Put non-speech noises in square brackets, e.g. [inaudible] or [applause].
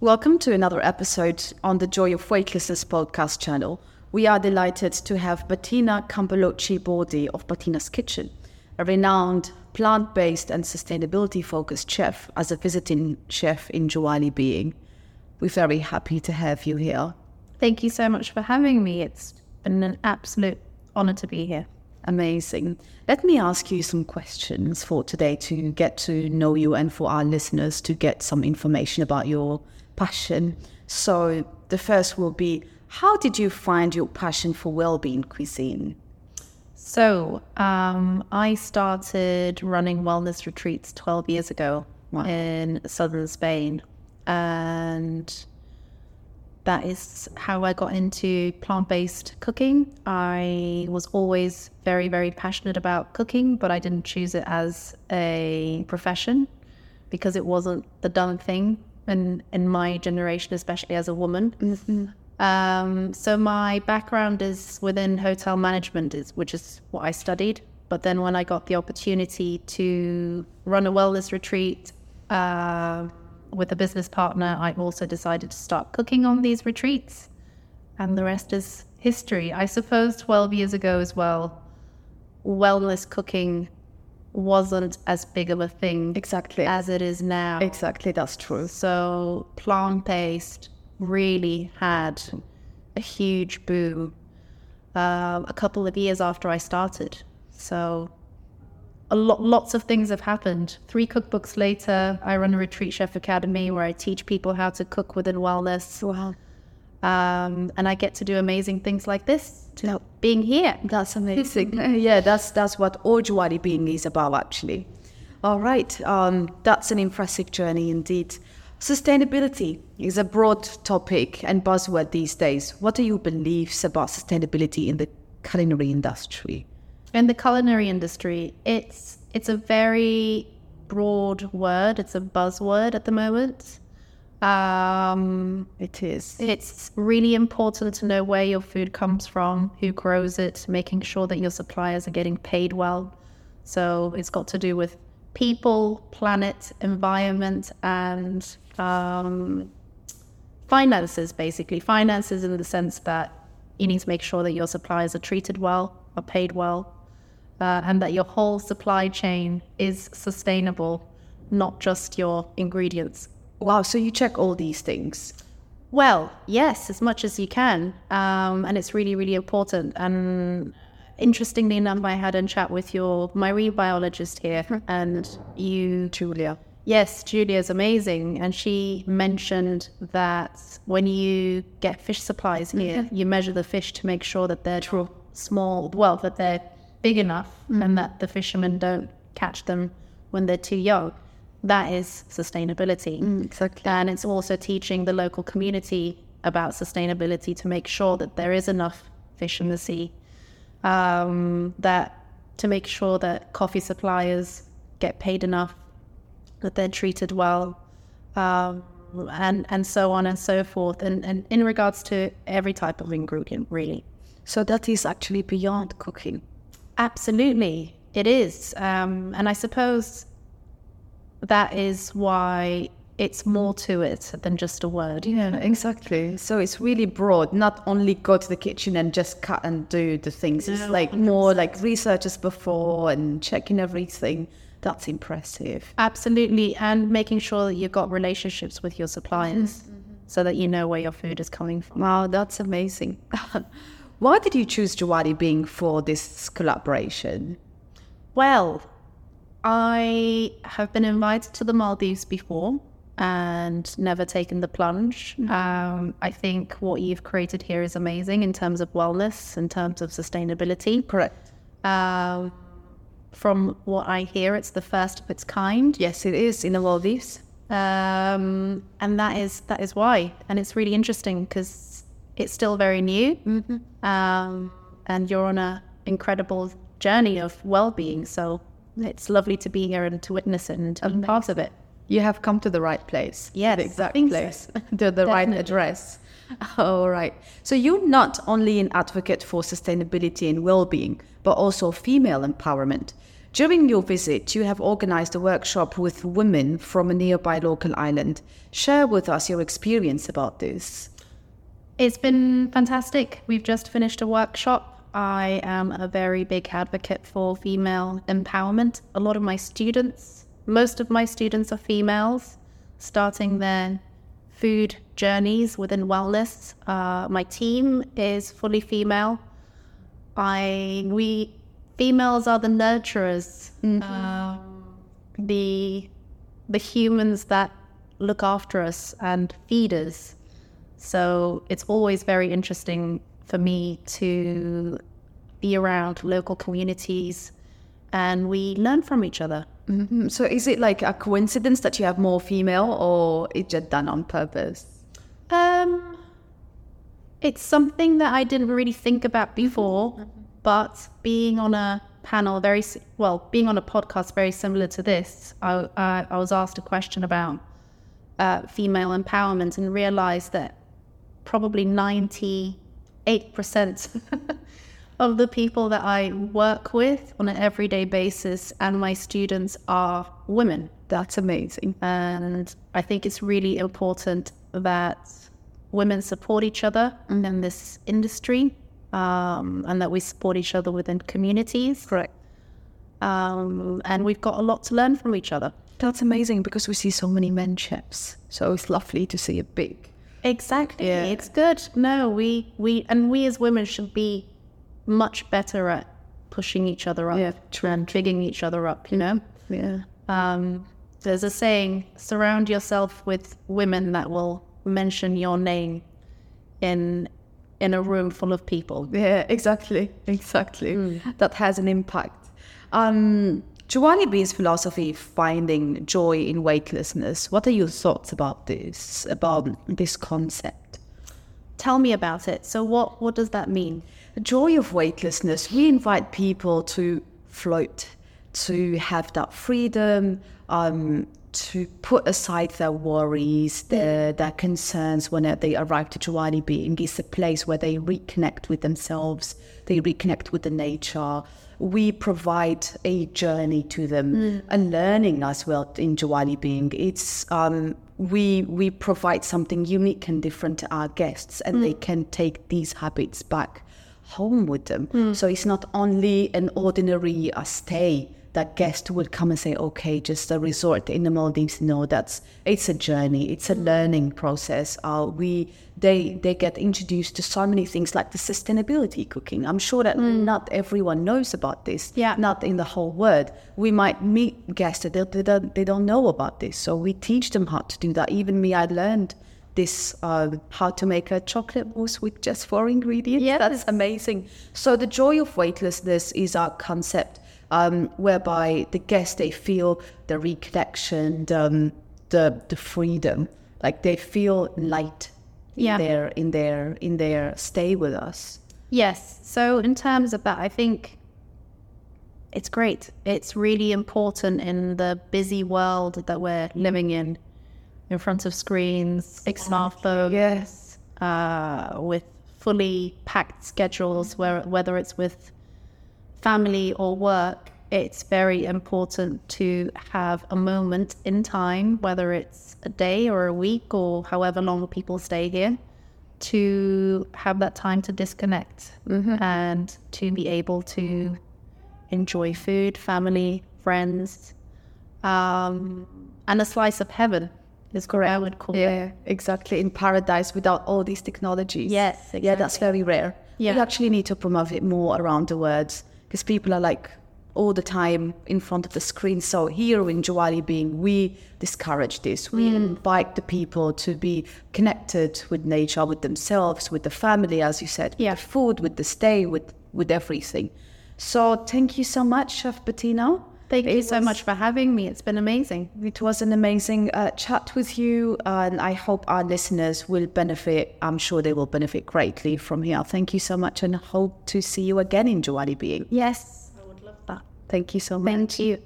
Welcome to another episode on the Joy of Weightlessness podcast channel. We are delighted to have Bettina Campolucci Bordi of Bettina's Kitchen, a renowned plant based and sustainability focused chef, as a visiting chef in Joali Being. We're very happy to have you here. Thank you so much for having me. It's been an absolute honor to be here. Amazing. Let me ask you some questions for today to get to know you and for our listeners to get some information about your passion. So, the first will be how did you find your passion for well being cuisine? So, um, I started running wellness retreats 12 years ago wow. in southern Spain. And that is how I got into plant based cooking. I was always very, very passionate about cooking, but I didn't choose it as a profession because it wasn't the done thing in, in my generation, especially as a woman. Mm-hmm. Um, so my background is within hotel management, is, which is what I studied. But then when I got the opportunity to run a wellness retreat, uh, with a business partner, I also decided to start cooking on these retreats. And the rest is history. I suppose 12 years ago as well, wellness cooking wasn't as big of a thing exactly as it is now. Exactly, that's true. So plant based really had a huge boom uh, a couple of years after I started. So a lot, lots of things have happened. Three cookbooks later, I run a retreat chef academy where I teach people how to cook within wellness. Wow. Um, and I get to do amazing things like this. To being here, that's [laughs] amazing. [laughs] yeah, that's that's what Joali being is about, actually. All right, um, that's an impressive journey indeed. Sustainability is a broad topic and buzzword these days. What are your beliefs about sustainability in the culinary industry? in the culinary industry, it's it's a very broad word. It's a buzzword at the moment. Um, it is. It's really important to know where your food comes from, who grows it, making sure that your suppliers are getting paid well. So it's got to do with people, planet, environment, and um, finances, basically. Finances in the sense that you need to make sure that your suppliers are treated well, are paid well, uh, and that your whole supply chain is sustainable, not just your ingredients. Wow, so you check all these things? Well, yes, as much as you can. Um, and it's really, really important. And interestingly enough, I had a chat with your marine biologist here, [laughs] and you, Julia. Yes, Julia is amazing. And she mentioned that when you get fish supplies here, you measure the fish to make sure that they're True. small, well, that they're big enough mm. and that the fishermen don't catch them when they're too young. That is sustainability. Mm, exactly. And it's also teaching the local community about sustainability to make sure that there is enough fish in the sea. Um, that to make sure that coffee suppliers get paid enough, that they're treated well, um, and and so on and so forth. And, and in regards to every type of ingredient, really. So that is actually beyond cooking. Absolutely, it is. Um, and I suppose that is why it's more to it than just a word. Yeah, exactly. So it's really broad, not only go to the kitchen and just cut and do the things. It's no, like 100%. more like researchers before and checking everything. That's impressive. Absolutely. And making sure that you've got relationships with your suppliers mm-hmm. so that you know where your food is coming from. Wow, that's amazing. [laughs] Why did you choose Joali Being for this collaboration? Well, I have been invited to the Maldives before and never taken the plunge. Mm-hmm. Um, I think what you've created here is amazing in terms of wellness, in terms of sustainability. Correct. Um, from what I hear, it's the first of its kind. Yes, it is in the Maldives. Um, and that is that is why. And it's really interesting because it's still very new, mm-hmm. um, and you're on an incredible journey of well-being. So it's lovely to be here and to witness it and to be part of it. You have come to the right place. Yeah, the exact place, [laughs] so. the, the right address. All right. So you're not only an advocate for sustainability and well-being, but also female empowerment. During your visit, you have organized a workshop with women from a nearby local island. Share with us your experience about this. It's been fantastic. We've just finished a workshop. I am a very big advocate for female empowerment. A lot of my students, most of my students are females, starting their food journeys within wellness. Uh, my team is fully female. I we females are the nurturers, um, the the humans that look after us and feed us. So it's always very interesting for me to be around local communities, and we learn from each other. Mhm. So, is it like a coincidence that you have more female, or it's just done on purpose? Um, it's something that I didn't really think about before, but being on a panel very well, being on a podcast very similar to this, I I, I was asked a question about uh, female empowerment and realized that probably ninety eight percent [laughs] of the people that I work with on an everyday basis and my students are women. That's amazing. And I think it's really important that women support each other in this industry um, and that we support each other within communities. Correct. Um, and we've got a lot to learn from each other. That's amazing because we see so many men chefs. So it's lovely to see a big. Exactly. Yeah. It's good. No, we, we, and we as women should be much better at pushing each other up Yeah, and bigging each other up, you know? Yeah. Um, there's a saying: surround yourself with women that will mention your name in in a room full of people. Yeah, exactly. Exactly. That has an impact. Um, B's philosophy, finding joy in weightlessness. What are your thoughts about this? About this concept? Tell me about it. So, what what does that mean? The joy of weightlessness. We invite people to float, to have that freedom, um, to put aside their worries, their, their concerns when they arrive to Joali Being. It's a place where they reconnect with themselves, they reconnect with the nature. We provide a journey to them, a learning as well in Joali Being. It's um, we we provide something unique and different to our guests, and they can take these habits back home with them. So it's not only an ordinary uh, stay that guest would come and say, okay, just a resort in the Maldives. No, that's it's a journey. It's a learning process. Uh, we they they get introduced to so many things like the sustainability cooking. I'm sure that not everyone knows about this. Yeah. Not in the whole world. We might meet guests that they, they, don't, they don't know about this. So we teach them how to do that. Even me, I learned this uh, how to make a chocolate mousse with just four ingredients. Yes. That's amazing. So the joy of weightlessness is our concept, um, whereby the guests they feel the reconnection, the, um, the the freedom, like they feel light Yeah. in their in their in their stay with us. Yes. So, in terms of that, I think it's great. It's really important in the busy world that we're living in, in front of screens, smartphones, Yes. uh, with fully packed schedules, where whether it's with family or work, it's very important to have a moment in time, whether it's a day or a week or however long people stay here, to have that time to disconnect and to be able to enjoy food, family, friends, um, and a slice of heaven is correct. I would call it. Yeah, exactly. In paradise without all these technologies. Yes, Yeah, that's very rare. Yeah. We actually need to promote it more around the world because people are like all the time in front of the screen. So here in Joali being, we discourage this. We mm. invite the people to be connected with nature, with themselves, with the family, as you said, Yeah. with the food, with the stay, with with everything. So thank you so much, Chef Bettina. Thank you so much for having me. It's been amazing. it was an amazing uh, chat with you, and I hope our listeners will benefit. I'm sure they will benefit greatly from here. Thank you so much, and hope to see you again in Joali Being. Yes, I would love that. Thank you so much. Thank you.